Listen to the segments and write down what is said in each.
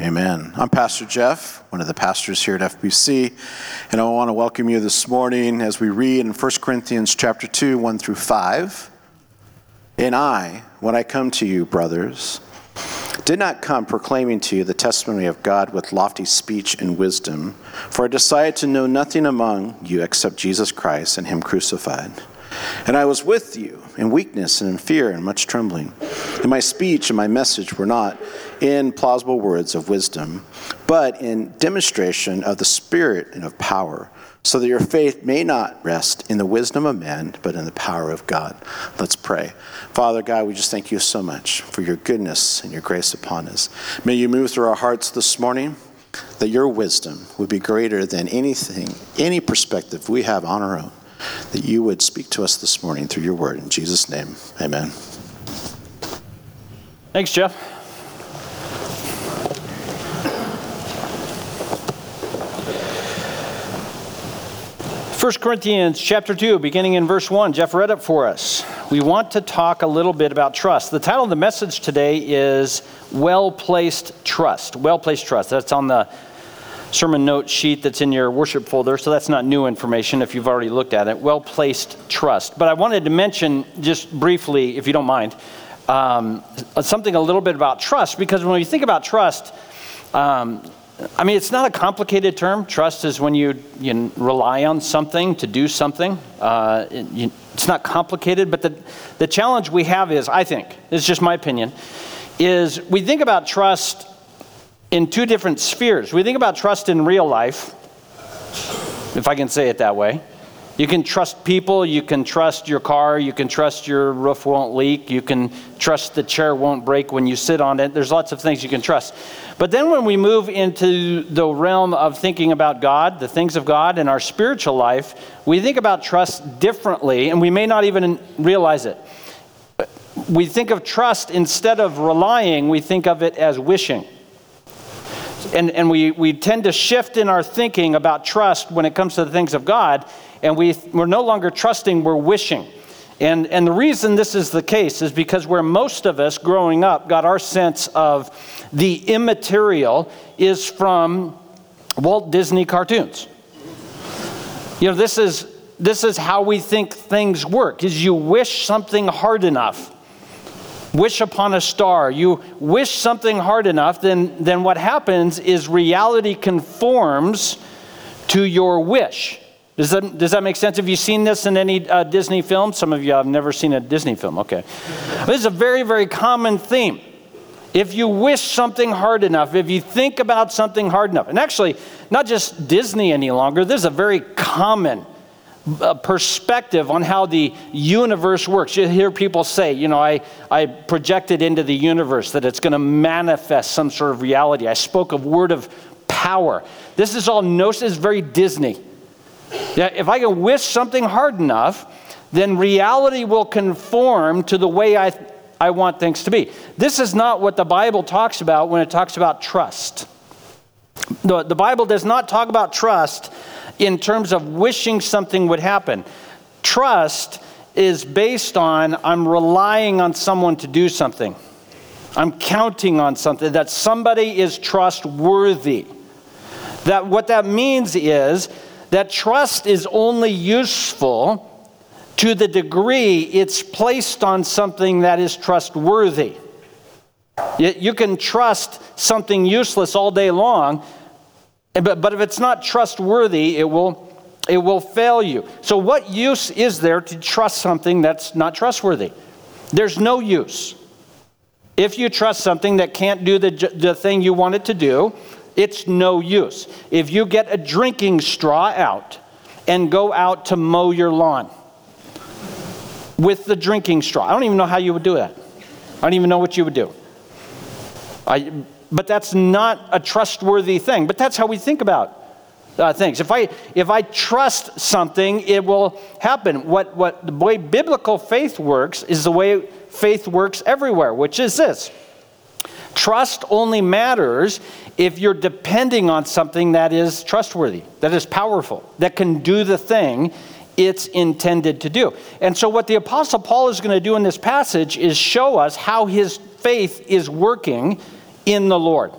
Amen. I'm Pastor Jeff, one of the pastors here at FBC, and I want to welcome you this morning as we read in 1 Corinthians chapter 2, 1 through 5. And I, when I come to you, brothers, did not come proclaiming to you the testimony of God with lofty speech and wisdom, for I decided to know nothing among you except Jesus Christ and Him crucified. And I was with you in weakness and in fear and much trembling. And my speech and my message were not in plausible words of wisdom, but in demonstration of the Spirit and of power, so that your faith may not rest in the wisdom of men, but in the power of God. Let's pray. Father God, we just thank you so much for your goodness and your grace upon us. May you move through our hearts this morning that your wisdom would be greater than anything, any perspective we have on our own that you would speak to us this morning through your word. In Jesus' name, amen. Thanks, Jeff. First Corinthians chapter 2, beginning in verse 1. Jeff read it for us. We want to talk a little bit about trust. The title of the message today is Well Placed Trust. Well Placed Trust. That's on the sermon note sheet that's in your worship folder, so that's not new information if you've already looked at it. Well placed trust. But I wanted to mention, just briefly, if you don't mind, um, something a little bit about trust, because when you think about trust, um, I mean, it's not a complicated term. Trust is when you, you rely on something to do something. Uh, it, you, it's not complicated, but the, the challenge we have is, I think, it's just my opinion, is we think about trust in two different spheres. We think about trust in real life, if I can say it that way. You can trust people, you can trust your car, you can trust your roof won't leak, you can trust the chair won't break when you sit on it. There's lots of things you can trust. But then when we move into the realm of thinking about God, the things of God, and our spiritual life, we think about trust differently, and we may not even realize it. We think of trust instead of relying, we think of it as wishing and, and we, we tend to shift in our thinking about trust when it comes to the things of God, and we, we're no longer trusting, we're wishing. And, and the reason this is the case is because where most of us growing up got our sense of the immaterial is from Walt Disney cartoons. You know, this is, this is how we think things work, is you wish something hard enough wish upon a star, you wish something hard enough, then, then what happens is reality conforms to your wish. Does that, does that make sense? Have you seen this in any uh, Disney film? Some of you have never seen a Disney film. Okay. This is a very, very common theme. If you wish something hard enough, if you think about something hard enough, and actually, not just Disney any longer, this is a very common perspective on how the universe works. You hear people say, you know, I, I projected into the universe that it's going to manifest some sort of reality. I spoke of word of power. This is all gnosis, very Disney. Yeah, if I can wish something hard enough, then reality will conform to the way I, I want things to be. This is not what the Bible talks about when it talks about trust. The, the Bible does not talk about trust in terms of wishing something would happen. Trust is based on I'm relying on someone to do something. I'm counting on something, that somebody is trustworthy. That what that means is that trust is only useful to the degree it's placed on something that is trustworthy. You can trust something useless all day long, but, but if it's not trustworthy, it will, it will fail you. So, what use is there to trust something that's not trustworthy? There's no use. If you trust something that can't do the, the thing you want it to do, it's no use. If you get a drinking straw out and go out to mow your lawn with the drinking straw, I don't even know how you would do that. I don't even know what you would do. I, but that's not a trustworthy thing. But that's how we think about uh, things. If I, if I trust something, it will happen. What, what the way biblical faith works is the way faith works everywhere, which is this trust only matters if you're depending on something that is trustworthy, that is powerful, that can do the thing it's intended to do. And so, what the Apostle Paul is going to do in this passage is show us how his faith is working in the Lord.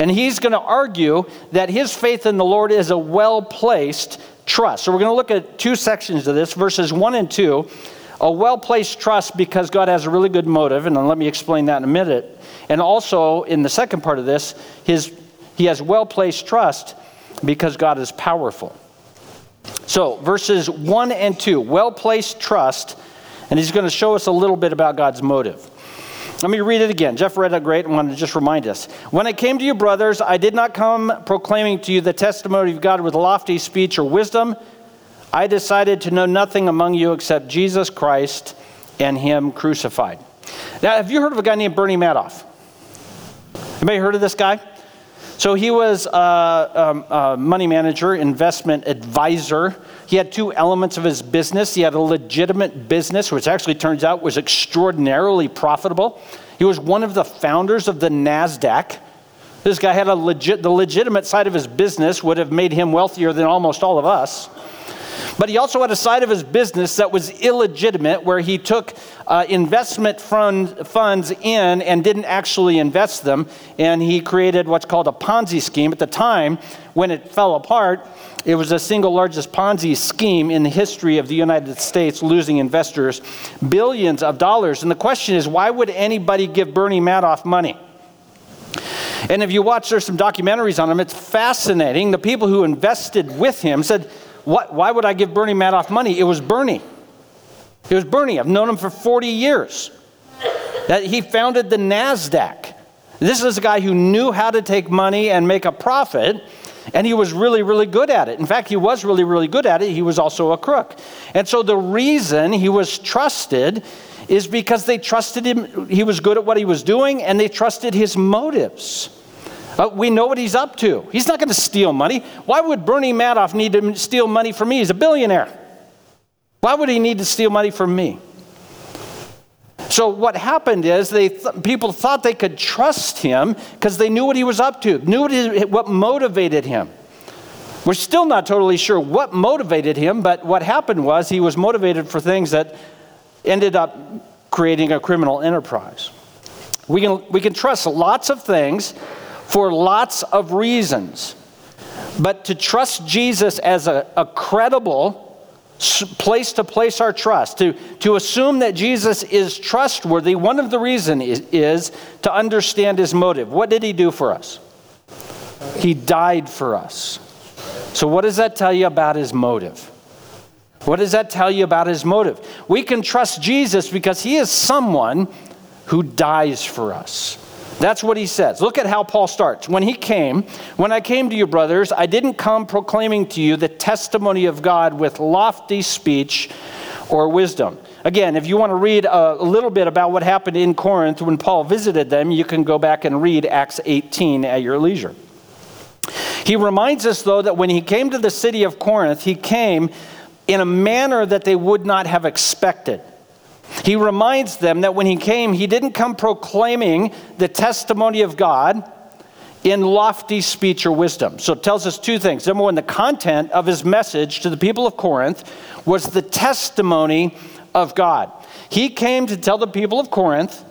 And he's going to argue that his faith in the Lord is a well placed trust. So we're going to look at two sections of this verses 1 and 2. A well placed trust because God has a really good motive, and let me explain that in a minute. And also, in the second part of this, his, he has well placed trust because God is powerful. So, verses 1 and 2, well placed trust, and he's going to show us a little bit about God's motive. Let me read it again. Jeff read it great and wanted to just remind us. When I came to you, brothers, I did not come proclaiming to you the testimony of God with lofty speech or wisdom. I decided to know nothing among you except Jesus Christ and Him crucified. Now, have you heard of a guy named Bernie Madoff? Anybody heard of this guy? So he was a, um, a, money manager, investment advisor. He had two elements of his business. He had a legitimate business, which actually turns out was extraordinarily profitable. He was one of the founders of the NASDAQ. This guy had a legit, the legitimate side of his business would have made him wealthier than almost all of us. But he also had a side of his business that was illegitimate, where he took uh, investment fund, funds in and didn't actually invest them. And he created what's called a Ponzi scheme. At the time, when it fell apart, it was the single largest Ponzi scheme in the history of the United States, losing investors billions of dollars. And the question is why would anybody give Bernie Madoff money? And if you watch, there's some documentaries on him, it's fascinating. The people who invested with him said, what, why would I give Bernie Madoff money? It was Bernie. It was Bernie. I've known him for 40 years. That he founded the NASDAQ. This is a guy who knew how to take money and make a profit, and he was really, really good at it. In fact, he was really, really good at it. He was also a crook. And so the reason he was trusted is because they trusted him. He was good at what he was doing, and they trusted his motives. Uh, we know what he's up to. He's not going to steal money. Why would Bernie Madoff need to steal money from me? He's a billionaire. Why would he need to steal money from me? So what happened is they th- people thought they could trust him because they knew what he was up to, knew what, he, what motivated him. We're still not totally sure what motivated him, but what happened was he was motivated for things that ended up creating a criminal enterprise. We can, we can trust lots of things for lots of reasons. But to trust Jesus as a, a credible place to place our trust, to, to assume that Jesus is trustworthy, one of the reasons is, is to understand his motive. What did he do for us? He died for us. So, what does that tell you about his motive? What does that tell you about his motive? We can trust Jesus because he is someone who dies for us. That's what he says. Look at how Paul starts. When he came, when I came to you, brothers, I didn't come proclaiming to you the testimony of God with lofty speech or wisdom. Again, if you want to read a little bit about what happened in Corinth when Paul visited them, you can go back and read Acts 18 at your leisure. He reminds us, though, that when he came to the city of Corinth, he came in a manner that they would not have expected. He reminds them that when he came, he didn't come proclaiming the testimony of God in lofty speech or wisdom. So it tells us two things. Number one, the content of his message to the people of Corinth was the testimony of God. He came to tell the people of Corinth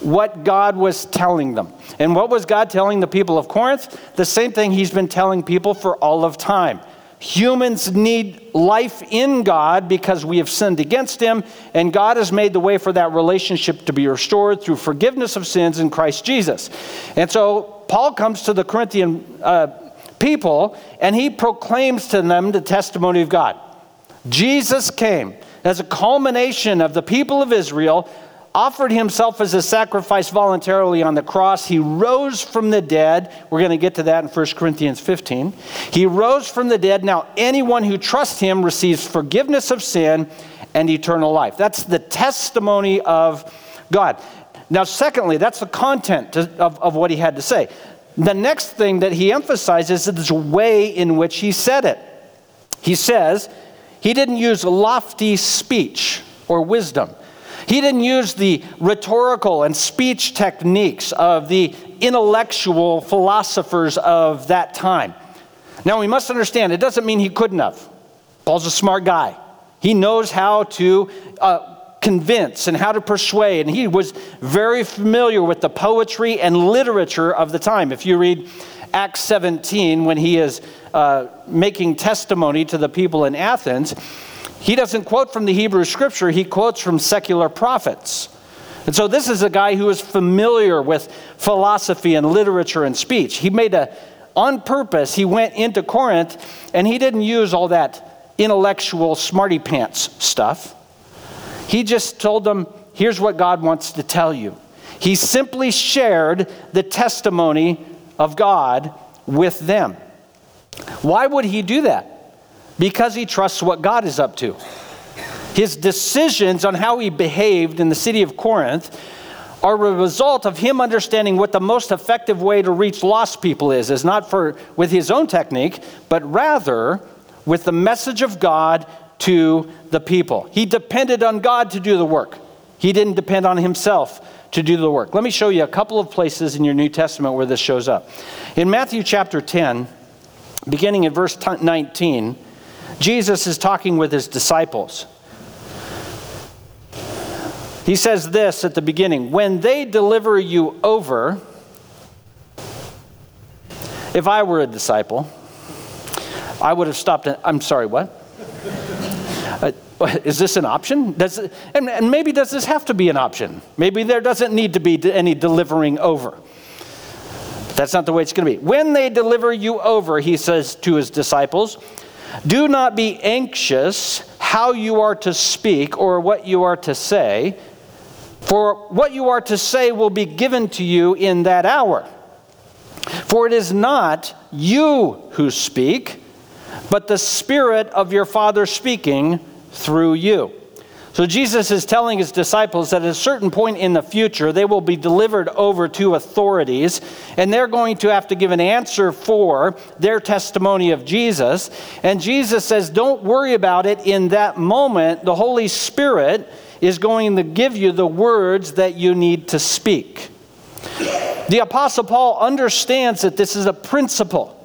what God was telling them. And what was God telling the people of Corinth? The same thing he's been telling people for all of time. Humans need life in God because we have sinned against Him, and God has made the way for that relationship to be restored through forgiveness of sins in Christ Jesus. And so Paul comes to the Corinthian uh, people and he proclaims to them the testimony of God. Jesus came as a culmination of the people of Israel offered himself as a sacrifice voluntarily on the cross. He rose from the dead. We're going to get to that in 1 Corinthians 15. He rose from the dead. Now, anyone who trusts him receives forgiveness of sin and eternal life. That's the testimony of God. Now, secondly, that's the content of, of what he had to say. The next thing that he emphasizes is the way in which he said it. He says he didn't use lofty speech or wisdom. He didn't use the rhetorical and speech techniques of the intellectual philosophers of that time. Now, we must understand, it doesn't mean he couldn't have. Paul's a smart guy. He knows how to uh, convince and how to persuade. And he was very familiar with the poetry and literature of the time. If you read Acts 17, when he is uh, making testimony to the people in Athens, he doesn't quote from the Hebrew scripture, he quotes from secular prophets. And so this is a guy who is familiar with philosophy and literature and speech. He made a, on purpose, he went into Corinth and he didn't use all that intellectual smarty pants stuff. He just told them, here's what God wants to tell you. He simply shared the testimony of God with them. Why would he do that? Because he trusts what God is up to. His decisions on how he behaved in the city of Corinth are a result of him understanding what the most effective way to reach lost people is is not for with his own technique but rather with the message of God to the people. He depended on God to do the work. He didn't depend on himself to do the work. Let me show you a couple of places in your New Testament where this shows up. In Matthew chapter 10, beginning in verse 19, Jesus is talking with his disciples. He says this at the beginning When they deliver you over, if I were a disciple, I would have stopped. And, I'm sorry, what? Uh, is this an option? Does it, and, and maybe does this have to be an option? Maybe there doesn't need to be any delivering over. That's not the way it's going to be. When they deliver you over, he says to his disciples, do not be anxious how you are to speak or what you are to say, for what you are to say will be given to you in that hour. For it is not you who speak, but the Spirit of your Father speaking through you. So Jesus is telling his disciples that at a certain point in the future, they will be delivered over to authorities, and they're going to have to give an answer for their testimony of Jesus. And Jesus says, Don't worry about it in that moment. The Holy Spirit is going to give you the words that you need to speak. The Apostle Paul understands that this is a principle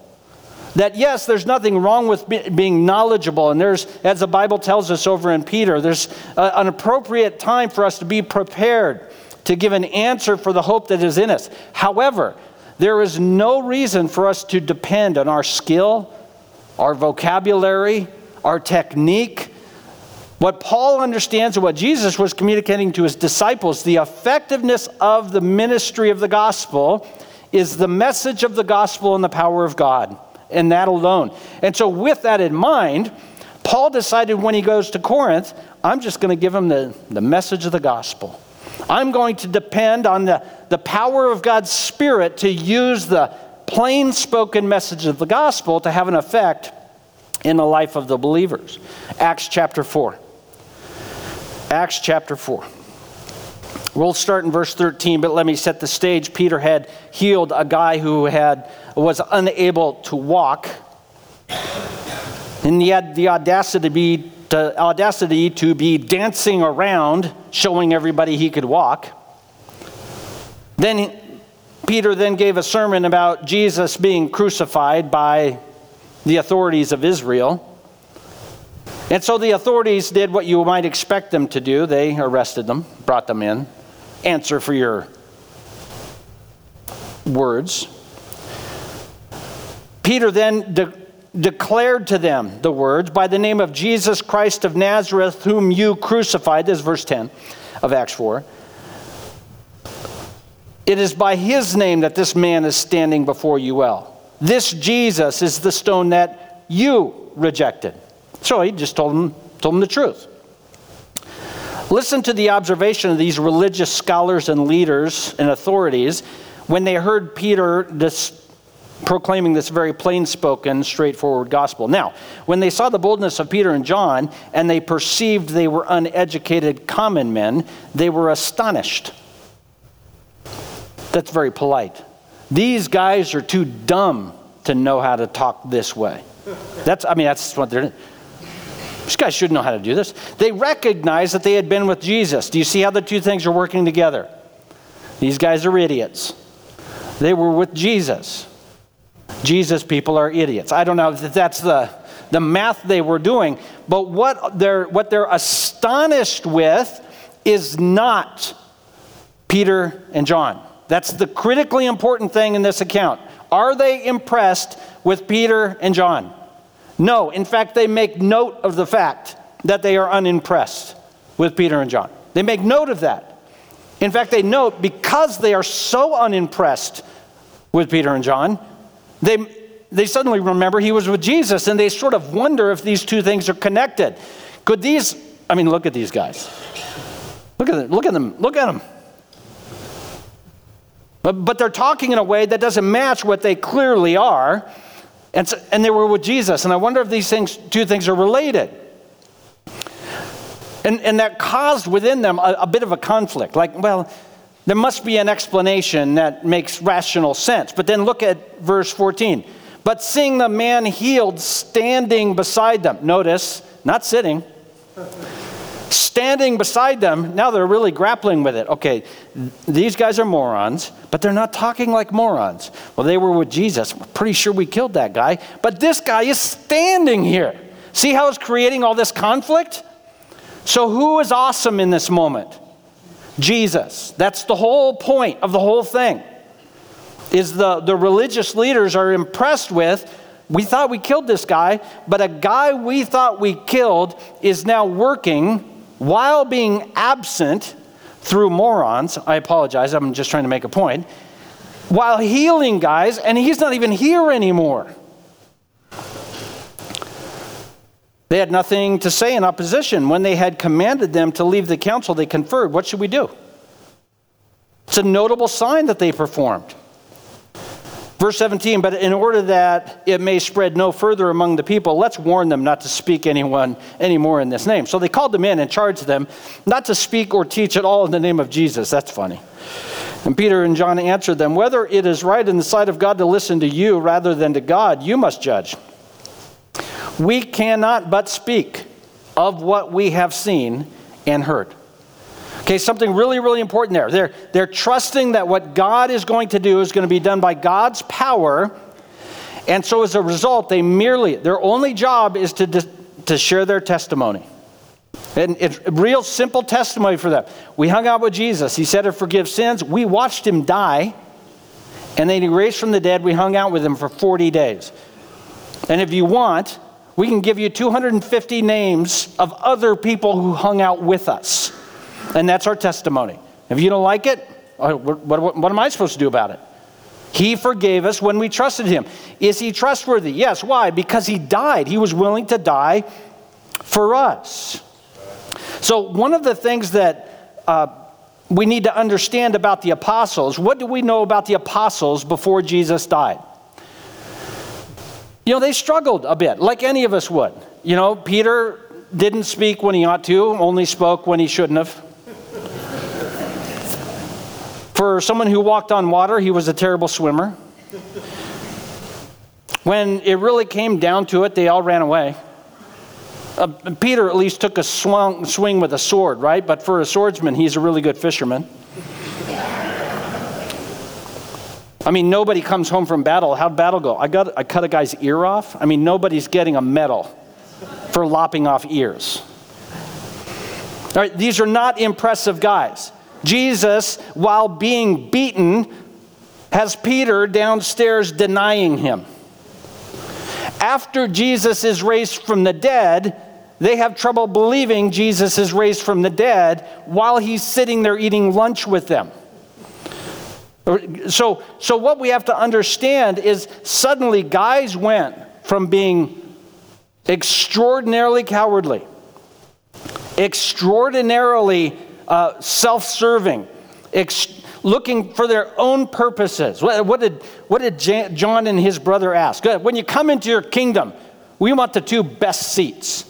that yes, there's nothing wrong with be, being knowledgeable. And there's, as the Bible tells us over in Peter, there's a, an appropriate time for us to be prepared to give an answer for the hope that is in us. However, there is no reason for us to depend on our skill, our vocabulary, our technique. What Paul understands and what Jesus was communicating to his disciples, the effectiveness of the ministry of the gospel is the message of the gospel and the power of God and that alone. And so, with that in mind, Paul decided when he goes to Corinth, I'm just going to give him the, the message of the gospel. I'm going to depend on the, the power of God's Spirit to use the plain spoken message of the gospel to have an effect in the life of the believers. Acts chapter 4. Acts chapter 4. We'll start in verse 13, but let me set the stage. Peter had healed a guy who had was unable to walk. And he had the audacity to be, to, audacity to be dancing around, showing everybody he could walk. Then Peter then gave a sermon about Jesus being crucified by the authorities of Israel. And so the authorities did what you might expect them to do. They arrested them, brought them in. Answer for your words. Peter then de- declared to them the words, By the name of Jesus Christ of Nazareth, whom you crucified. This is verse 10 of Acts 4. It is by his name that this man is standing before you well. This Jesus is the stone that you rejected. So he just told them, told them the truth. Listen to the observation of these religious scholars and leaders and authorities when they heard Peter dis- proclaiming this very plain spoken, straightforward gospel. Now, when they saw the boldness of Peter and John and they perceived they were uneducated common men, they were astonished. That's very polite. These guys are too dumb to know how to talk this way. That's, I mean, that's what they're. These guys shouldn't know how to do this. They recognized that they had been with Jesus. Do you see how the two things are working together? These guys are idiots. They were with Jesus. Jesus people are idiots. I don't know if that's the, the math they were doing, but what they're, what they're astonished with is not Peter and John. That's the critically important thing in this account. Are they impressed with Peter and John? No. In fact, they make note of the fact that they are unimpressed with Peter and John. They make note of that. In fact, they note because they are so unimpressed with Peter and John, they, they suddenly remember he was with Jesus and they sort of wonder if these two things are connected. Could these, I mean, look at these guys. Look at them, look at them, look at them. But, but they're talking in a way that doesn't match what they clearly are. And, so, and they were with Jesus. And I wonder if these things, two things are related. And, and that caused within them a, a bit of a conflict. Like, well, there must be an explanation that makes rational sense. But then look at verse 14. But seeing the man healed standing beside them, notice, not sitting, standing beside them, now they're really grappling with it. Okay, these guys are morons, but they're not talking like morons. Well, they were with Jesus. We're pretty sure we killed that guy, but this guy is standing here. See how it's creating all this conflict? So, who is awesome in this moment? Jesus. That's the whole point of the whole thing. Is the, the religious leaders are impressed with, we thought we killed this guy, but a guy we thought we killed is now working while being absent through morons. I apologize, I'm just trying to make a point. While healing guys, and he's not even here anymore. They had nothing to say in opposition. When they had commanded them to leave the council, they conferred, What should we do? It's a notable sign that they performed. Verse 17, but in order that it may spread no further among the people, let's warn them not to speak anyone anymore in this name. So they called them in and charged them not to speak or teach at all in the name of Jesus. That's funny. And Peter and John answered them, Whether it is right in the sight of God to listen to you rather than to God, you must judge. We cannot but speak of what we have seen and heard. Okay, something really, really important there. They're, they're trusting that what God is going to do is going to be done by God's power. And so as a result, they merely, their only job is to, to share their testimony. And it's real simple testimony for them. We hung out with Jesus. He said to forgive sins. We watched him die. And then he raised from the dead. We hung out with him for 40 days. And if you want, we can give you 250 names of other people who hung out with us. And that's our testimony. If you don't like it, uh, what, what, what am I supposed to do about it? He forgave us when we trusted him. Is he trustworthy? Yes. Why? Because he died. He was willing to die for us. So, one of the things that uh, we need to understand about the apostles what do we know about the apostles before Jesus died? You know, they struggled a bit, like any of us would. You know, Peter didn't speak when he ought to, only spoke when he shouldn't have. For someone who walked on water, he was a terrible swimmer. When it really came down to it, they all ran away. Uh, Peter at least took a swung, swing with a sword, right? But for a swordsman, he's a really good fisherman. I mean, nobody comes home from battle. How'd battle go? I, got, I cut a guy's ear off. I mean, nobody's getting a medal for lopping off ears. All right, these are not impressive guys. Jesus, while being beaten, has Peter downstairs denying him. After Jesus is raised from the dead, they have trouble believing Jesus is raised from the dead while he's sitting there eating lunch with them. So, so what we have to understand is suddenly guys went from being extraordinarily cowardly, extraordinarily uh, self serving, ex- looking for their own purposes. What, what did, what did John and his brother ask? When you come into your kingdom, we want the two best seats.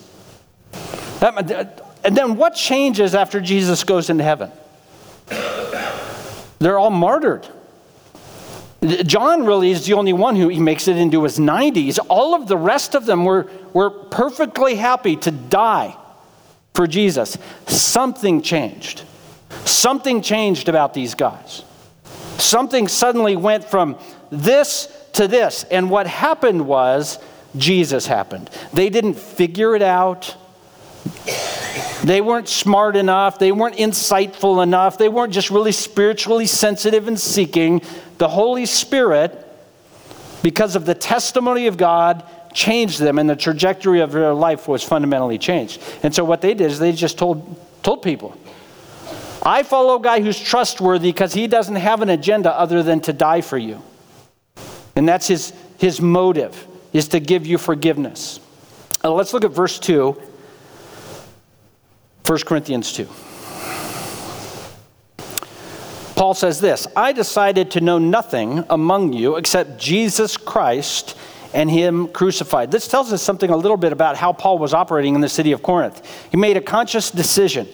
That, and then what changes after Jesus goes into heaven? They're all martyred. John really is the only one who he makes it into his 90s. All of the rest of them were, were perfectly happy to die for Jesus. Something changed. Something changed about these guys. Something suddenly went from this to this. And what happened was Jesus happened. They didn't figure it out. They weren't smart enough. They weren't insightful enough. They weren't just really spiritually sensitive and seeking. The Holy Spirit, because of the testimony of God, changed them, and the trajectory of their life was fundamentally changed. And so, what they did is they just told, told people I follow a guy who's trustworthy because he doesn't have an agenda other than to die for you. And that's his, his motive, is to give you forgiveness. Now, let's look at verse 2 1 Corinthians 2. Paul says this I decided to know nothing among you except Jesus Christ and Him crucified. This tells us something a little bit about how Paul was operating in the city of Corinth. He made a conscious decision.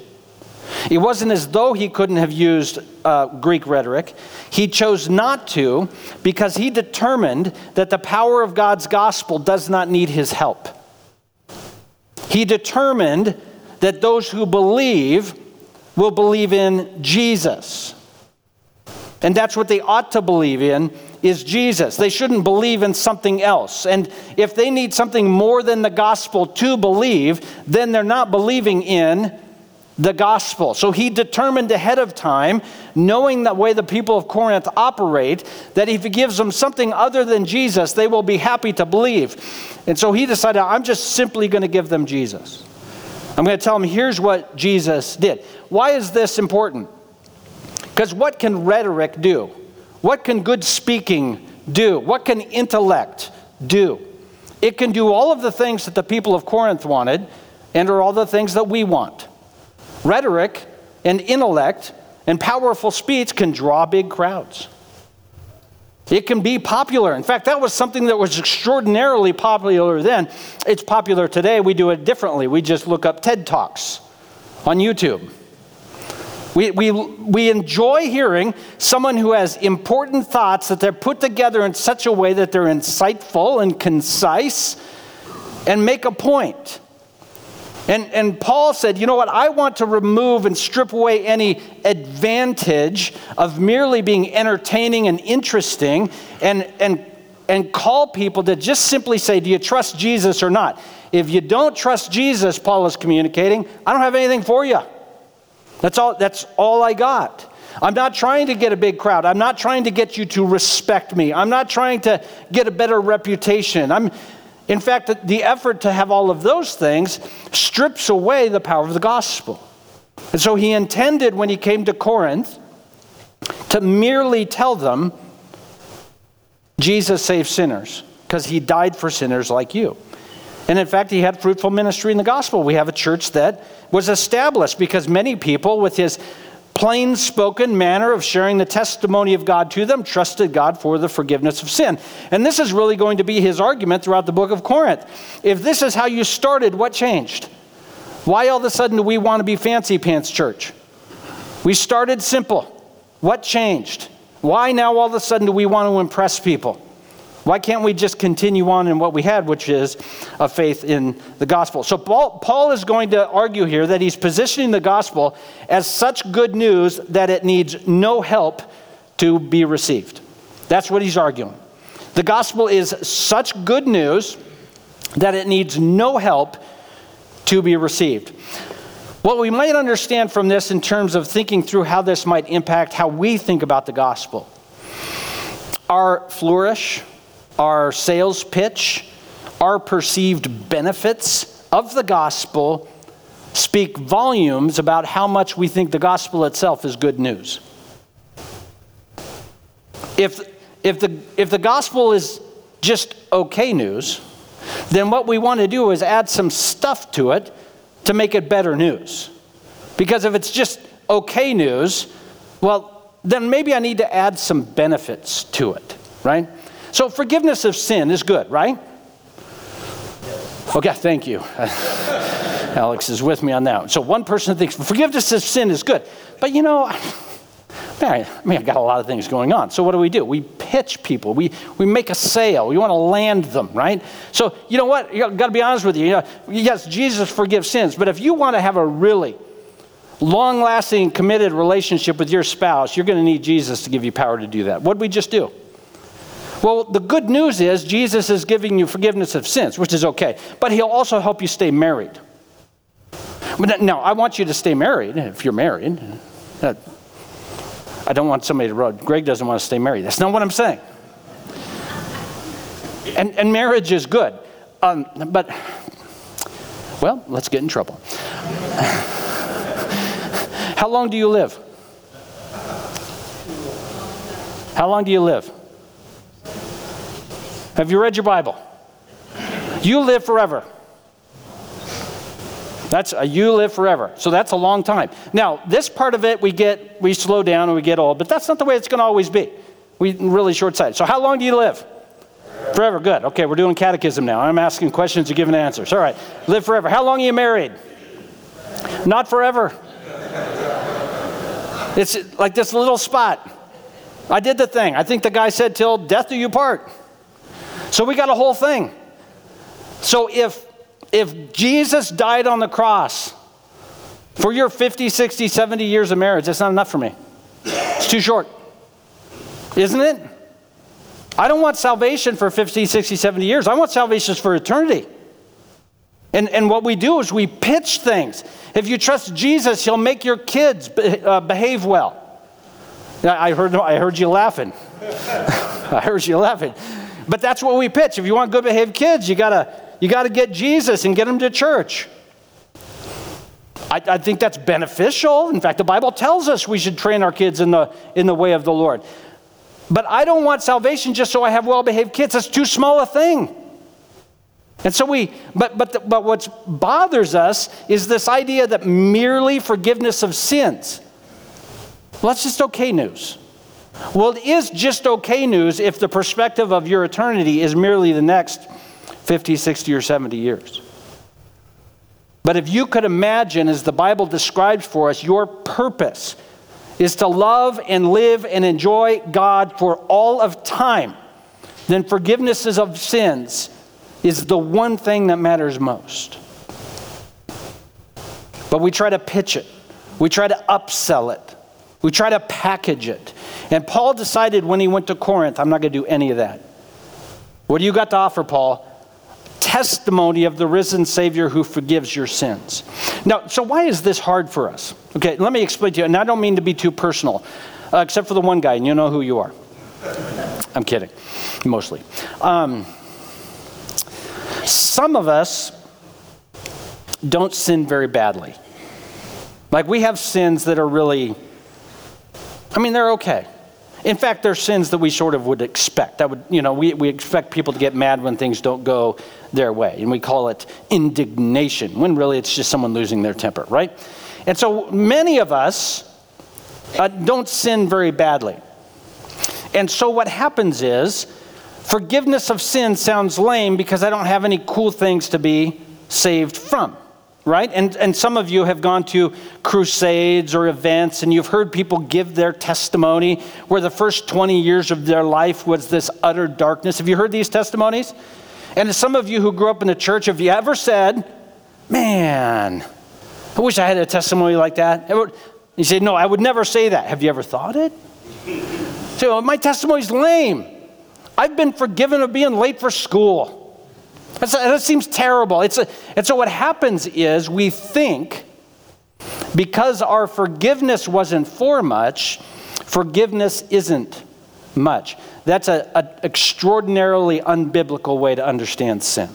It wasn't as though he couldn't have used uh, Greek rhetoric. He chose not to because he determined that the power of God's gospel does not need his help. He determined that those who believe will believe in Jesus. And that's what they ought to believe in is Jesus. They shouldn't believe in something else. And if they need something more than the gospel to believe, then they're not believing in the gospel. So he determined ahead of time, knowing the way the people of Corinth operate, that if he gives them something other than Jesus, they will be happy to believe. And so he decided, I'm just simply going to give them Jesus. I'm going to tell them, here's what Jesus did. Why is this important? Because what can rhetoric do? What can good speaking do? What can intellect do? It can do all of the things that the people of Corinth wanted and are all the things that we want. Rhetoric and intellect and powerful speech can draw big crowds. It can be popular. In fact, that was something that was extraordinarily popular then. It's popular today. We do it differently. We just look up TED Talks on YouTube. We, we, we enjoy hearing someone who has important thoughts that they're put together in such a way that they're insightful and concise and make a point. And, and Paul said, you know what? I want to remove and strip away any advantage of merely being entertaining and interesting and, and, and call people to just simply say, do you trust Jesus or not? If you don't trust Jesus, Paul is communicating, I don't have anything for you. That's all, that's all I got. I'm not trying to get a big crowd. I'm not trying to get you to respect me. I'm not trying to get a better reputation. I'm, in fact, the effort to have all of those things strips away the power of the gospel. And so he intended when he came to Corinth to merely tell them Jesus saves sinners because he died for sinners like you. And in fact, he had fruitful ministry in the gospel. We have a church that was established because many people, with his plain spoken manner of sharing the testimony of God to them, trusted God for the forgiveness of sin. And this is really going to be his argument throughout the book of Corinth. If this is how you started, what changed? Why all of a sudden do we want to be fancy pants church? We started simple. What changed? Why now all of a sudden do we want to impress people? Why can't we just continue on in what we had, which is a faith in the gospel? So, Paul, Paul is going to argue here that he's positioning the gospel as such good news that it needs no help to be received. That's what he's arguing. The gospel is such good news that it needs no help to be received. What we might understand from this in terms of thinking through how this might impact how we think about the gospel. Our flourish, our sales pitch, our perceived benefits of the gospel speak volumes about how much we think the gospel itself is good news. If, if, the, if the gospel is just okay news, then what we want to do is add some stuff to it to make it better news. Because if it's just okay news, well, then maybe I need to add some benefits to it, right? So forgiveness of sin is good, right? Okay, thank you. Alex is with me on that. So one person thinks forgiveness of sin is good. But you know, man, I mean, I've got a lot of things going on. So what do we do? We pitch people. We, we make a sale. We want to land them, right? So you know what? You got to be honest with you. you know, yes, Jesus forgives sins. But if you want to have a really long-lasting, committed relationship with your spouse, you're going to need Jesus to give you power to do that. What did we just do? Well, the good news is Jesus is giving you forgiveness of sins, which is okay, but he'll also help you stay married. No, I want you to stay married if you're married. I don't want somebody to run. Greg doesn't want to stay married. That's not what I'm saying. And, and marriage is good. Um, but, well, let's get in trouble. How long do you live? How long do you live? Have you read your Bible? You live forever. That's a you live forever. So that's a long time. Now, this part of it we get we slow down and we get old, but that's not the way it's going to always be. We really short-sighted. So how long do you live? Forever. forever. Good. Okay, we're doing catechism now. I'm asking questions, you're giving answers. All right. Live forever. How long are you married? Not forever. It's like this little spot. I did the thing. I think the guy said, till death do you part. So we got a whole thing. So if if Jesus died on the cross for your 50, 60, 70 years of marriage, that's not enough for me. It's too short. Isn't it? I don't want salvation for 50, 60, 70 years. I want salvation for eternity. And, and what we do is we pitch things. If you trust Jesus, he'll make your kids be, uh, behave well. I heard, I heard you laughing. I heard you laughing. But that's what we pitch. If you want good behaved kids, you got to you got to get Jesus and get them to church. I, I, think that's beneficial. In fact, the Bible tells us we should train our kids in the, in the way of the Lord. But I don't want salvation just so I have well behaved kids. That's too small a thing. And so we, but, but, the, but what bothers us is this idea that merely forgiveness of sins, well, that's just okay news. Well, it is just okay news if the perspective of your eternity is merely the next 50, 60, or 70 years. But if you could imagine, as the Bible describes for us, your purpose is to love and live and enjoy God for all of time, then forgiveness of sins is the one thing that matters most. But we try to pitch it, we try to upsell it, we try to package it. And Paul decided when he went to Corinth, I'm not going to do any of that. What do you got to offer, Paul? testimony of the risen Savior who forgives your sins. Now, so why is this hard for us? Okay, let me explain to you, and I don't mean to be too personal, uh, except for the one guy, and you know who you are. I'm kidding, mostly. Um, some of us don't sin very badly. Like we have sins that are really, I mean, they're okay. In fact, they're sins that we sort of would expect. That would, you know, we, we expect people to get mad when things don't go their way. And we call it indignation, when really it's just someone losing their temper, right? And so many of us uh, don't sin very badly. And so what happens is, forgiveness of sin sounds lame because I don't have any cool things to be saved from right? And, and some of you have gone to crusades or events and you've heard people give their testimony where the first 20 years of their life was this utter darkness. Have you heard these testimonies? And some of you who grew up in the church, have you ever said, Man, I wish I had a testimony like that? You say, No, I would never say that. Have you ever thought it? So, my testimony's lame. I've been forgiven of being late for school. That's, that seems terrible. It's a, and so what happens is we think because our forgiveness wasn't for much, forgiveness isn't much. That's an extraordinarily unbiblical way to understand sin.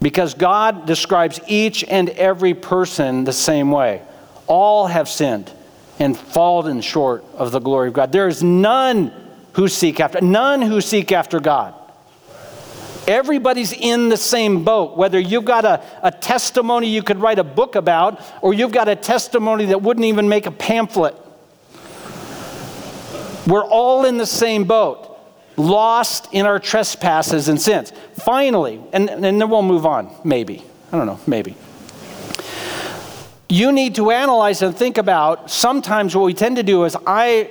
Because God describes each and every person the same way. All have sinned and fallen short of the glory of God. There is none who seek after, none who seek after God. Everybody's in the same boat. Whether you've got a, a testimony you could write a book about, or you've got a testimony that wouldn't even make a pamphlet. We're all in the same boat, lost in our trespasses and sins. Finally, and, and then we'll move on, maybe. I don't know, maybe. You need to analyze and think about sometimes what we tend to do is I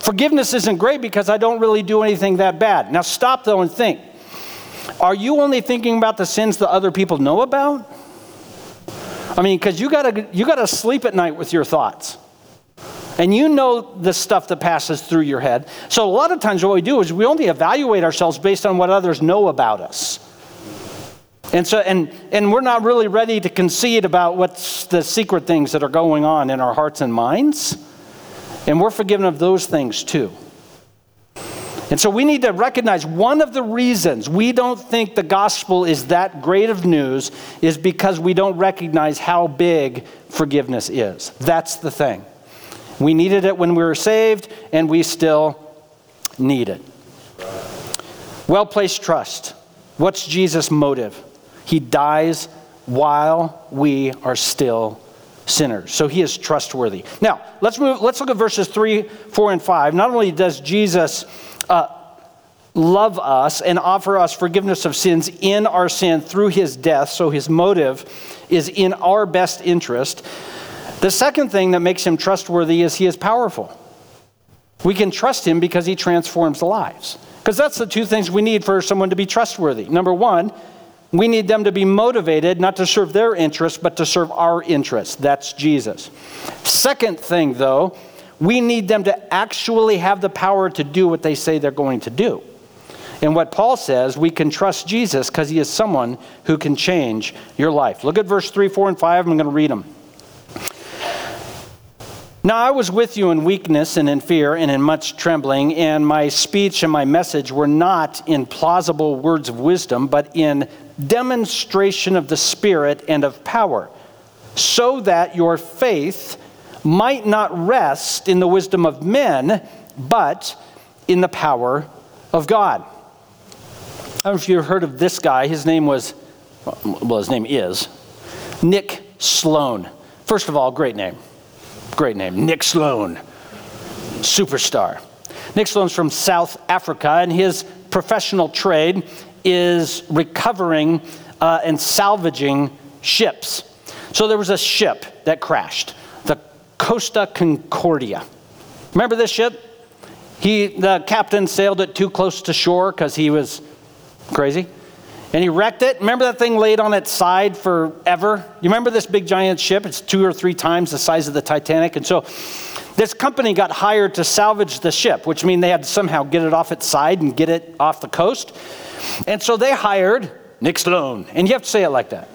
forgiveness isn't great because I don't really do anything that bad. Now stop though and think. Are you only thinking about the sins that other people know about? I mean, because you gotta you gotta sleep at night with your thoughts. And you know the stuff that passes through your head. So a lot of times what we do is we only evaluate ourselves based on what others know about us. And so, and, and we're not really ready to concede about what's the secret things that are going on in our hearts and minds. And we're forgiven of those things too. And so we need to recognize one of the reasons we don't think the gospel is that great of news is because we don't recognize how big forgiveness is. That's the thing. We needed it when we were saved, and we still need it. Well placed trust. What's Jesus' motive? He dies while we are still sinners. So he is trustworthy. Now, let's move let's look at verses 3, 4 and 5. Not only does Jesus uh, love us and offer us forgiveness of sins in our sin through his death, so his motive is in our best interest. The second thing that makes him trustworthy is he is powerful. We can trust him because he transforms lives. Because that's the two things we need for someone to be trustworthy. Number one, we need them to be motivated not to serve their interests, but to serve our interests. That's Jesus. Second thing, though, we need them to actually have the power to do what they say they're going to do. And what Paul says, we can trust Jesus because he is someone who can change your life. Look at verse 3, 4, and 5. I'm going to read them. Now I was with you in weakness and in fear and in much trembling, and my speech and my message were not in plausible words of wisdom, but in demonstration of the Spirit and of power, so that your faith might not rest in the wisdom of men, but in the power of God. I don't know if you've heard of this guy. His name was, well, his name is Nick Sloane. First of all, great name. Great name. Nick Sloane, superstar. Nick Sloane's from South Africa, and his professional trade is recovering uh, and salvaging ships. So there was a ship that crashed, Costa Concordia. Remember this ship? He, the captain sailed it too close to shore because he was crazy. And he wrecked it. Remember that thing laid on its side forever? You remember this big giant ship? It's two or three times the size of the Titanic. And so this company got hired to salvage the ship, which means they had to somehow get it off its side and get it off the coast. And so they hired Nick Sloane. And you have to say it like that.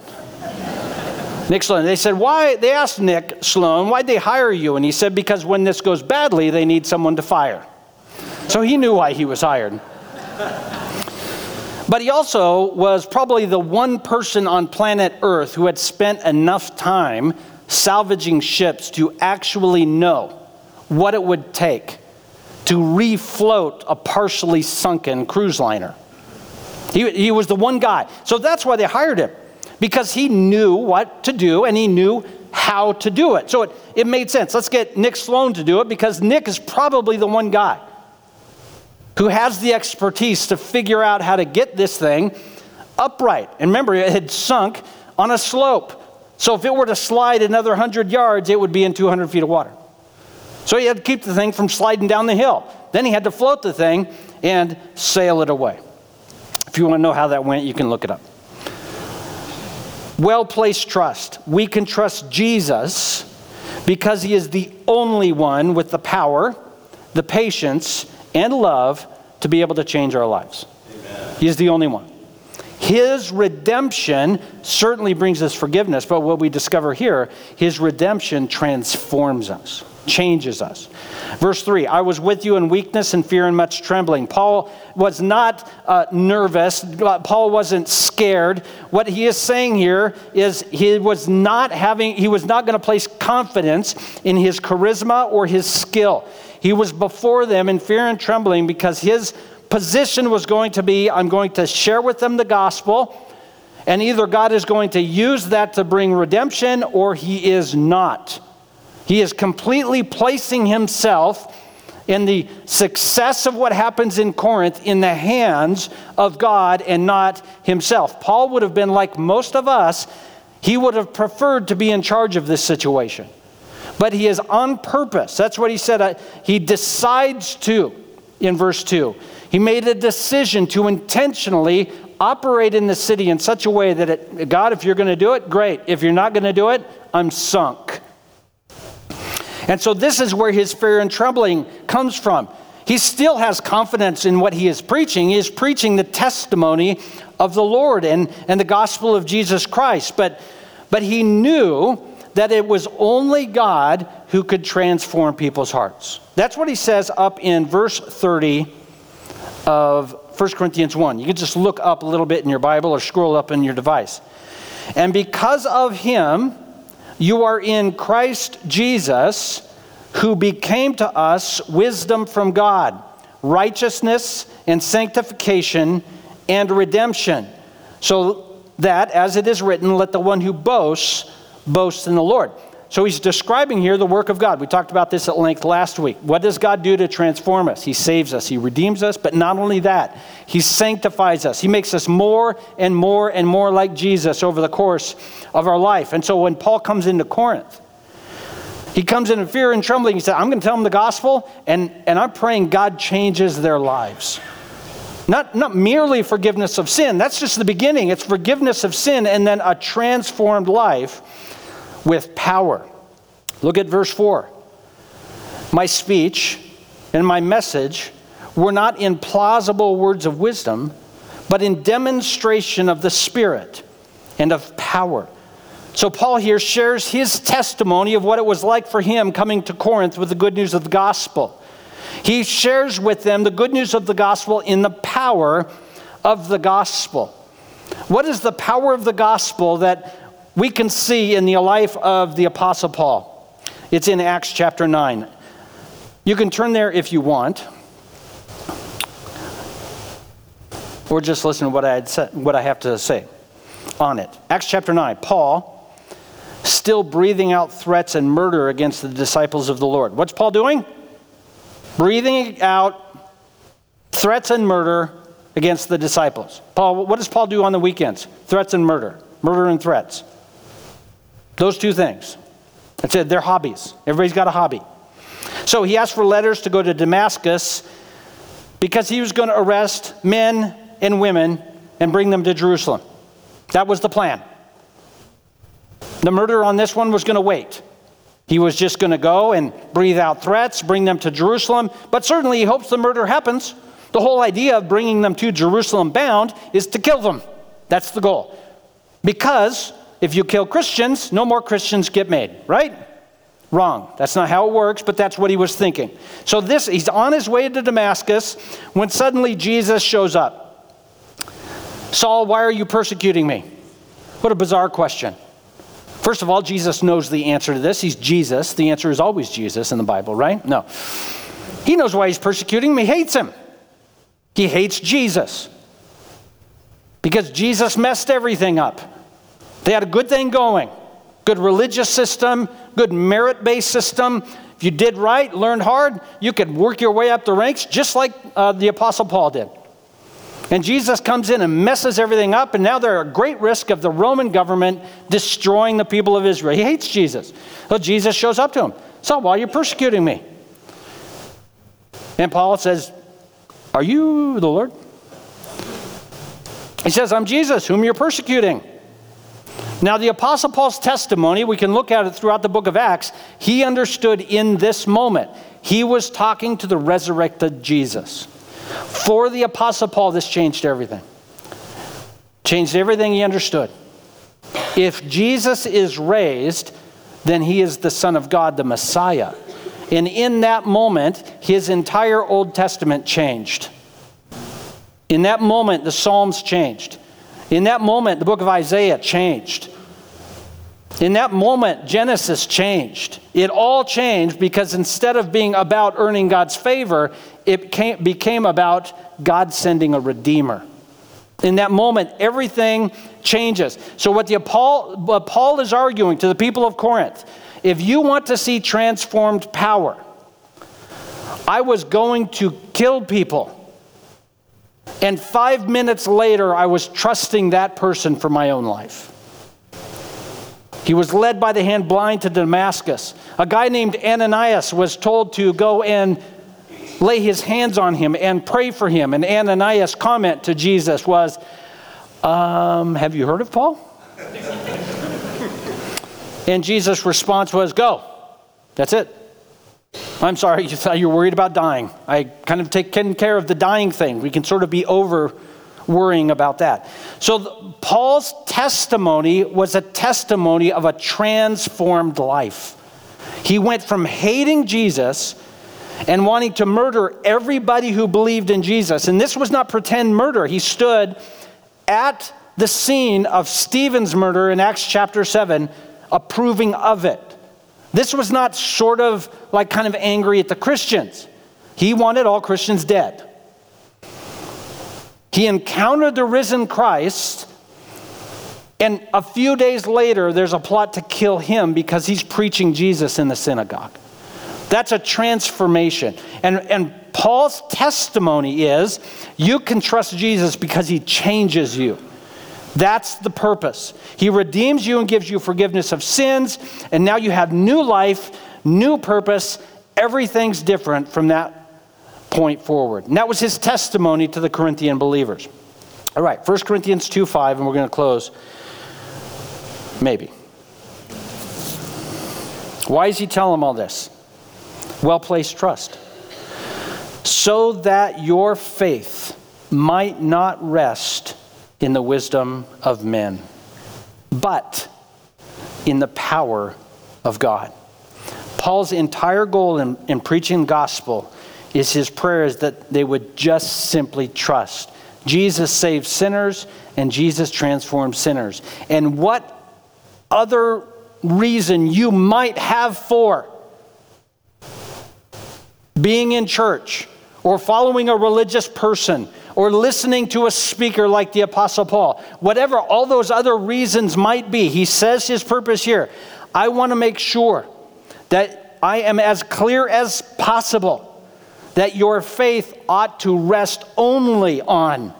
Nick Sloane. They said, why? They asked Nick Sloane, why'd they hire you? And he said, because when this goes badly, they need someone to fire. So he knew why he was hired. But he also was probably the one person on planet Earth who had spent enough time salvaging ships to actually know what it would take to refloat a partially sunken cruise liner. He, he was the one guy. So that's why they hired him, because he knew what to do and he knew how to do it. So it, it made sense. Let's get Nick Sloane to do it because Nick is probably the one guy who has the expertise to figure out how to get this thing upright. And remember, it had sunk on a slope. So if it were to slide another 100 yards, it would be in 200 feet of water. So he had to keep the thing from sliding down the hill. Then he had to float the thing and sail it away. If you want to know how that went, you can look it up. Well placed trust. We can trust Jesus because he is the only one with the power, the patience, and love to be able to change our lives. Amen. He is the only one. His redemption certainly brings us forgiveness, but what we discover here, his redemption transforms us, changes us. Verse 3 I was with you in weakness and fear and much trembling. Paul was not uh, nervous, Paul wasn't scared. What he is saying here is he was not having, he was not going to place confidence in his charisma or his skill. He was before them in fear and trembling because his position was going to be I'm going to share with them the gospel, and either God is going to use that to bring redemption or he is not. He is completely placing himself in the success of what happens in Corinth in the hands of God and not himself. Paul would have been like most of us, he would have preferred to be in charge of this situation but he is on purpose. That's what he said. Uh, he decides to, in verse 2. He made a decision to intentionally operate in the city in such a way that, it, God, if you're going to do it, great. If you're not going to do it, I'm sunk. And so this is where his fear and trembling comes from. he still has confidence in what he is preaching. He is preaching the testimony of the Lord and, and the gospel of Jesus Christ. But, but he knew that it was only God who could transform people's hearts. That's what he says up in verse 30 of 1 Corinthians 1. You can just look up a little bit in your Bible or scroll up in your device. And because of him, you are in Christ Jesus, who became to us wisdom from God, righteousness and sanctification and redemption. So that, as it is written, let the one who boasts boast in the Lord. So he's describing here the work of God. We talked about this at length last week. What does God do to transform us? He saves us, He redeems us, but not only that, He sanctifies us. He makes us more and more and more like Jesus over the course of our life. And so when Paul comes into Corinth, he comes in fear and trembling. He said, I'm going to tell them the gospel, and, and I'm praying God changes their lives. Not, not merely forgiveness of sin, that's just the beginning. It's forgiveness of sin and then a transformed life with power. Look at verse 4. My speech and my message were not in plausible words of wisdom, but in demonstration of the Spirit and of power. So, Paul here shares his testimony of what it was like for him coming to Corinth with the good news of the gospel. He shares with them the good news of the gospel in the power of the gospel. What is the power of the gospel that we can see in the life of the Apostle Paul. It's in Acts chapter 9. You can turn there if you want, or just listen to what I, said, what I have to say on it. Acts chapter 9. Paul, still breathing out threats and murder against the disciples of the Lord. What's Paul doing? Breathing out threats and murder against the disciples. Paul, what does Paul do on the weekends? Threats and murder. Murder and threats. Those two things. That's it, they're hobbies. Everybody's got a hobby. So he asked for letters to go to Damascus because he was going to arrest men and women and bring them to Jerusalem. That was the plan. The murder on this one was going to wait. He was just going to go and breathe out threats, bring them to Jerusalem, but certainly he hopes the murder happens. The whole idea of bringing them to Jerusalem bound is to kill them. That's the goal. Because if you kill Christians, no more Christians get made, right? Wrong. That's not how it works, but that's what he was thinking. So this he's on his way to Damascus when suddenly Jesus shows up. Saul, why are you persecuting me? What a bizarre question. First of all, Jesus knows the answer to this. He's Jesus. The answer is always Jesus in the Bible, right? No. He knows why he's persecuting him. He hates him. He hates Jesus. Because Jesus messed everything up. They had a good thing going good religious system, good merit based system. If you did right, learned hard, you could work your way up the ranks just like uh, the Apostle Paul did. And Jesus comes in and messes everything up, and now they're at great risk of the Roman government destroying the people of Israel. He hates Jesus. So Jesus shows up to him. So, why are you persecuting me? And Paul says, Are you the Lord? He says, I'm Jesus, whom you're persecuting. Now, the Apostle Paul's testimony, we can look at it throughout the book of Acts. He understood in this moment. He was talking to the resurrected Jesus. For the Apostle Paul, this changed everything. Changed everything he understood. If Jesus is raised, then he is the Son of God, the Messiah. And in that moment, his entire Old Testament changed. In that moment, the Psalms changed. In that moment, the book of Isaiah changed. In that moment, Genesis changed. It all changed because instead of being about earning God's favor, it became about God sending a redeemer. In that moment, everything changes. So, what, the Paul, what Paul is arguing to the people of Corinth if you want to see transformed power, I was going to kill people and five minutes later, I was trusting that person for my own life. He was led by the hand blind to Damascus. A guy named Ananias was told to go and lay his hands on him and pray for him. And Ananias' comment to Jesus was, um, Have you heard of Paul? and Jesus' response was, Go. That's it. I'm sorry, you thought you were worried about dying. I kind of taken care of the dying thing. We can sort of be over worrying about that. So, Paul's testimony was a testimony of a transformed life. He went from hating Jesus and wanting to murder everybody who believed in Jesus. And this was not pretend murder. He stood at the scene of Stephen's murder in Acts chapter 7, approving of it. This was not sort of like kind of angry at the Christians. He wanted all Christians dead. He encountered the risen Christ, and a few days later, there's a plot to kill him because he's preaching Jesus in the synagogue. That's a transformation. And, and Paul's testimony is you can trust Jesus because he changes you. That's the purpose. He redeems you and gives you forgiveness of sins, and now you have new life, new purpose. Everything's different from that point forward. And that was his testimony to the Corinthian believers. All right, 1 Corinthians 2 5, and we're going to close. Maybe. Why is he telling them all this? Well placed trust. So that your faith might not rest in the wisdom of men, but in the power of God. Paul's entire goal in, in preaching the gospel is his prayer is that they would just simply trust. Jesus saves sinners and Jesus transforms sinners. And what other reason you might have for being in church or following a religious person or listening to a speaker like the Apostle Paul, whatever all those other reasons might be, he says his purpose here. I want to make sure that I am as clear as possible that your faith ought to rest only on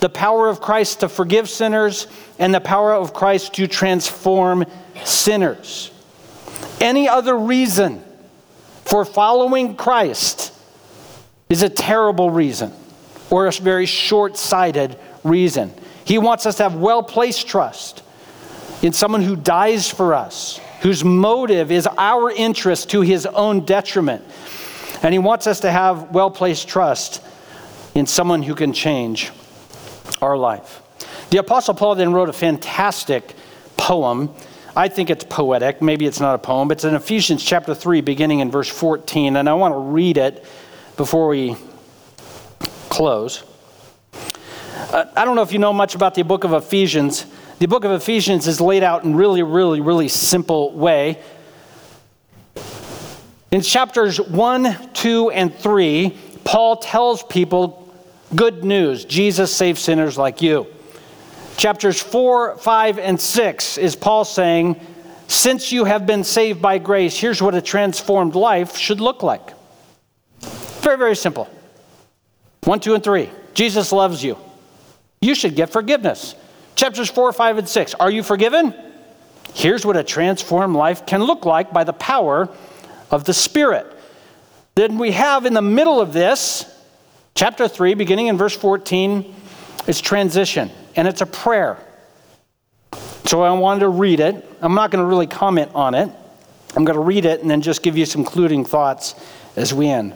the power of Christ to forgive sinners and the power of Christ to transform sinners. Any other reason for following Christ is a terrible reason or a very short sighted reason. He wants us to have well placed trust in someone who dies for us, whose motive is our interest to his own detriment. And he wants us to have well placed trust in someone who can change our life. The Apostle Paul then wrote a fantastic poem. I think it's poetic. Maybe it's not a poem, but it's in Ephesians chapter 3, beginning in verse 14. And I want to read it before we close. Uh, I don't know if you know much about the book of Ephesians. The book of Ephesians is laid out in really, really, really simple way. In chapters 1, 2, and 3, Paul tells people good news Jesus saves sinners like you. Chapters 4, 5, and 6 is Paul saying, Since you have been saved by grace, here's what a transformed life should look like. Very, very simple. 1, 2, and 3. Jesus loves you. You should get forgiveness. Chapters 4, 5, and 6. Are you forgiven? Here's what a transformed life can look like by the power of the Spirit. Then we have in the middle of this, chapter 3, beginning in verse 14, is transition, and it's a prayer. So I wanted to read it. I'm not going to really comment on it. I'm going to read it and then just give you some concluding thoughts as we end.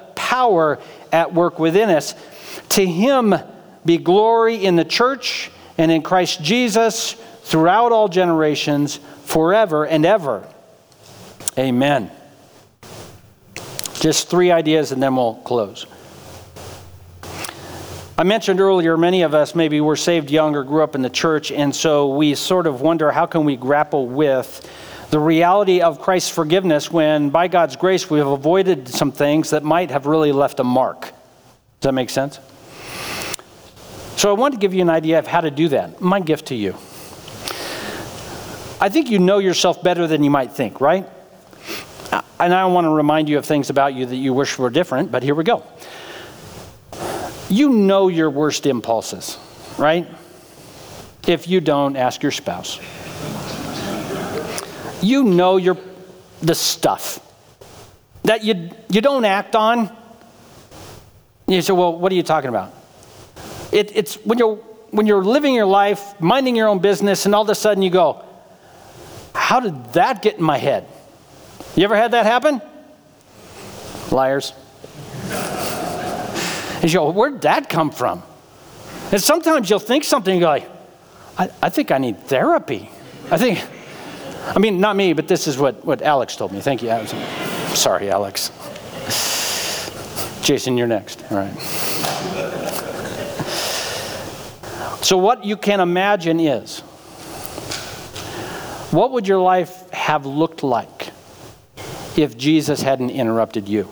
power at work within us, to him be glory in the church and in Christ Jesus throughout all generations, forever and ever. Amen. Just three ideas and then we'll close. I mentioned earlier, many of us maybe were saved young or grew up in the church, and so we sort of wonder how can we grapple with the reality of Christ's forgiveness when, by God's grace, we have avoided some things that might have really left a mark. Does that make sense? So I want to give you an idea of how to do that. My gift to you. I think you know yourself better than you might think, right? And I want to remind you of things about you that you wish were different, but here we go. You know your worst impulses, right? If you don't, ask your spouse. You know your the stuff that you you don't act on. You say, well, what are you talking about? It, it's when you're when you're living your life, minding your own business, and all of a sudden you go, how did that get in my head? You ever had that happen? Liars. And you go, where'd that come from? And sometimes you'll think something, you go like, I, I think I need therapy. I think, I mean, not me, but this is what, what Alex told me. Thank you. Alex. Sorry, Alex. Jason, you're next. All right. So, what you can imagine is what would your life have looked like if Jesus hadn't interrupted you?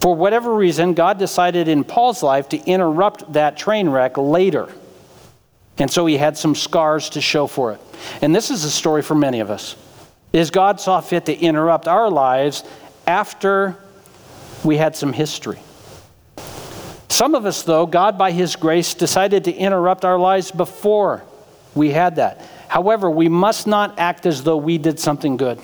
For whatever reason, God decided in Paul's life to interrupt that train wreck later. And so he had some scars to show for it. And this is a story for many of us. Is God saw fit to interrupt our lives after we had some history. Some of us, though, God by His grace decided to interrupt our lives before we had that. However, we must not act as though we did something good.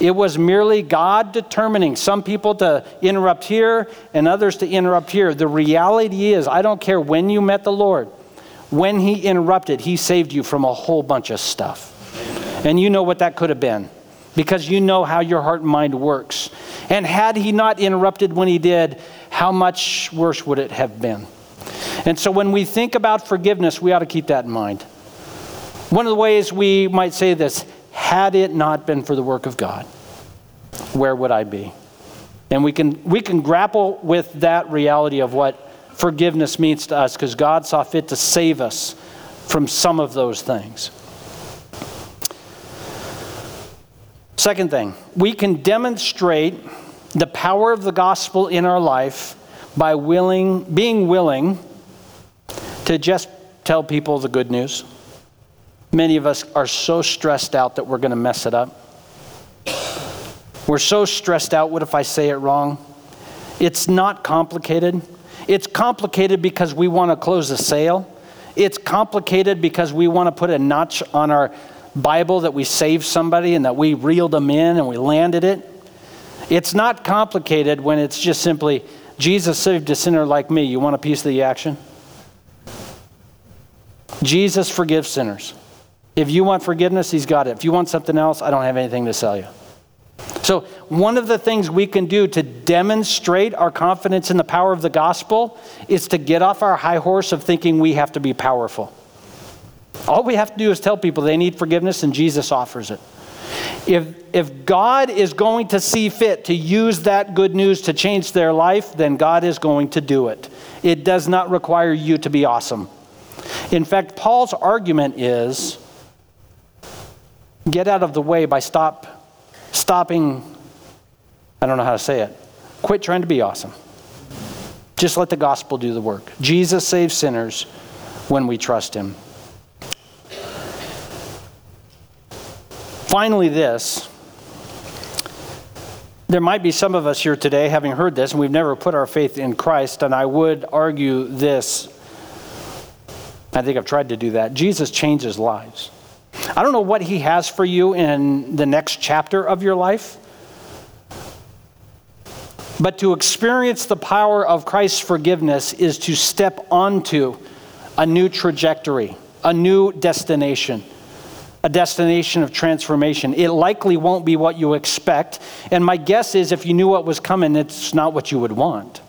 It was merely God determining some people to interrupt here and others to interrupt here. The reality is, I don't care when you met the Lord, when He interrupted, He saved you from a whole bunch of stuff. And you know what that could have been because you know how your heart and mind works. And had He not interrupted when He did, how much worse would it have been? And so when we think about forgiveness, we ought to keep that in mind. One of the ways we might say this had it not been for the work of God, where would I be? And we can, we can grapple with that reality of what forgiveness means to us because God saw fit to save us from some of those things. Second thing, we can demonstrate the power of the gospel in our life by willing, being willing to just tell people the good news. Many of us are so stressed out that we're going to mess it up. We're so stressed out, what if I say it wrong? It's not complicated. It's complicated because we want to close a sale. It's complicated because we want to put a notch on our Bible that we saved somebody and that we reeled them in and we landed it. It's not complicated when it's just simply, Jesus saved a sinner like me. You want a piece of the action? Jesus forgives sinners. If you want forgiveness, He's got it. If you want something else, I don't have anything to sell you. So, one of the things we can do to demonstrate our confidence in the power of the gospel is to get off our high horse of thinking we have to be powerful. All we have to do is tell people they need forgiveness, and Jesus offers it. If, if God is going to see fit to use that good news to change their life, then God is going to do it. It does not require you to be awesome. In fact, Paul's argument is get out of the way by stop, stopping, I don't know how to say it. Quit trying to be awesome. Just let the gospel do the work. Jesus saves sinners when we trust him. Finally, this. There might be some of us here today having heard this, and we've never put our faith in Christ, and I would argue this. I think I've tried to do that. Jesus changes lives. I don't know what He has for you in the next chapter of your life. But to experience the power of Christ's forgiveness is to step onto a new trajectory, a new destination, a destination of transformation. It likely won't be what you expect. And my guess is if you knew what was coming, it's not what you would want.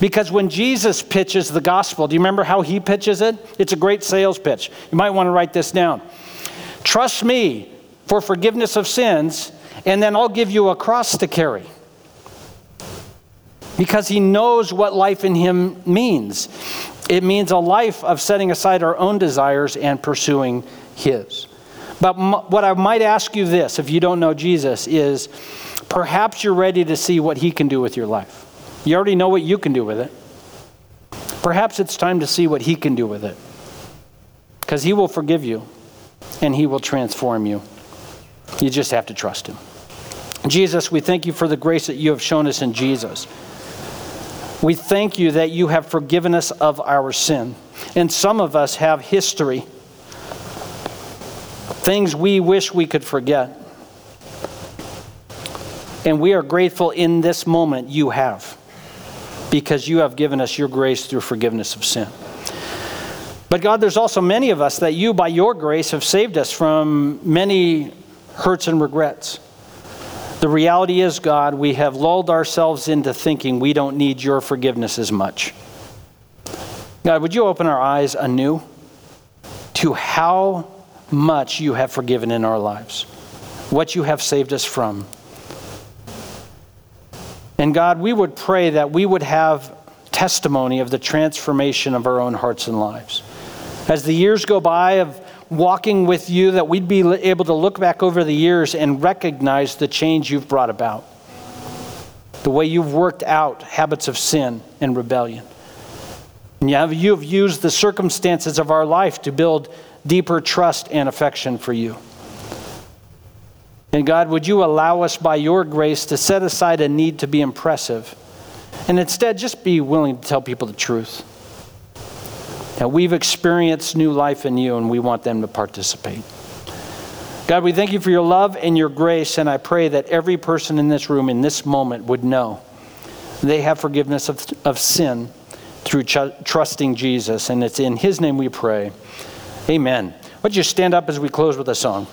Because when Jesus pitches the gospel, do you remember how he pitches it? It's a great sales pitch. You might want to write this down. Trust me for forgiveness of sins, and then I'll give you a cross to carry. because he knows what life in him means. It means a life of setting aside our own desires and pursuing his. But m- what I might ask you this, if you don't know Jesus, is perhaps you're ready to see what he can do with your life. You already know what you can do with it. Perhaps it's time to see what he can do with it. Because he will forgive you and he will transform you. You just have to trust him. Jesus, we thank you for the grace that you have shown us in Jesus. We thank you that you have forgiven us of our sin. And some of us have history, things we wish we could forget. And we are grateful in this moment you have, because you have given us your grace through forgiveness of sin. But God, there's also many of us that you, by your grace, have saved us from many hurts and regrets. The reality is, God, we have lulled ourselves into thinking we don't need your forgiveness as much. God, would you open our eyes anew to how much you have forgiven in our lives, what you have saved us from? And God, we would pray that we would have testimony of the transformation of our own hearts and lives. As the years go by of walking with you, that we'd be able to look back over the years and recognize the change you've brought about, the way you've worked out habits of sin and rebellion. And you have, you have used the circumstances of our life to build deeper trust and affection for you. And God, would you allow us by your grace to set aside a need to be impressive and instead just be willing to tell people the truth? That we've experienced new life in you and we want them to participate. God, we thank you for your love and your grace, and I pray that every person in this room in this moment would know they have forgiveness of, of sin through ch- trusting Jesus. And it's in his name we pray. Amen. Would you stand up as we close with a song?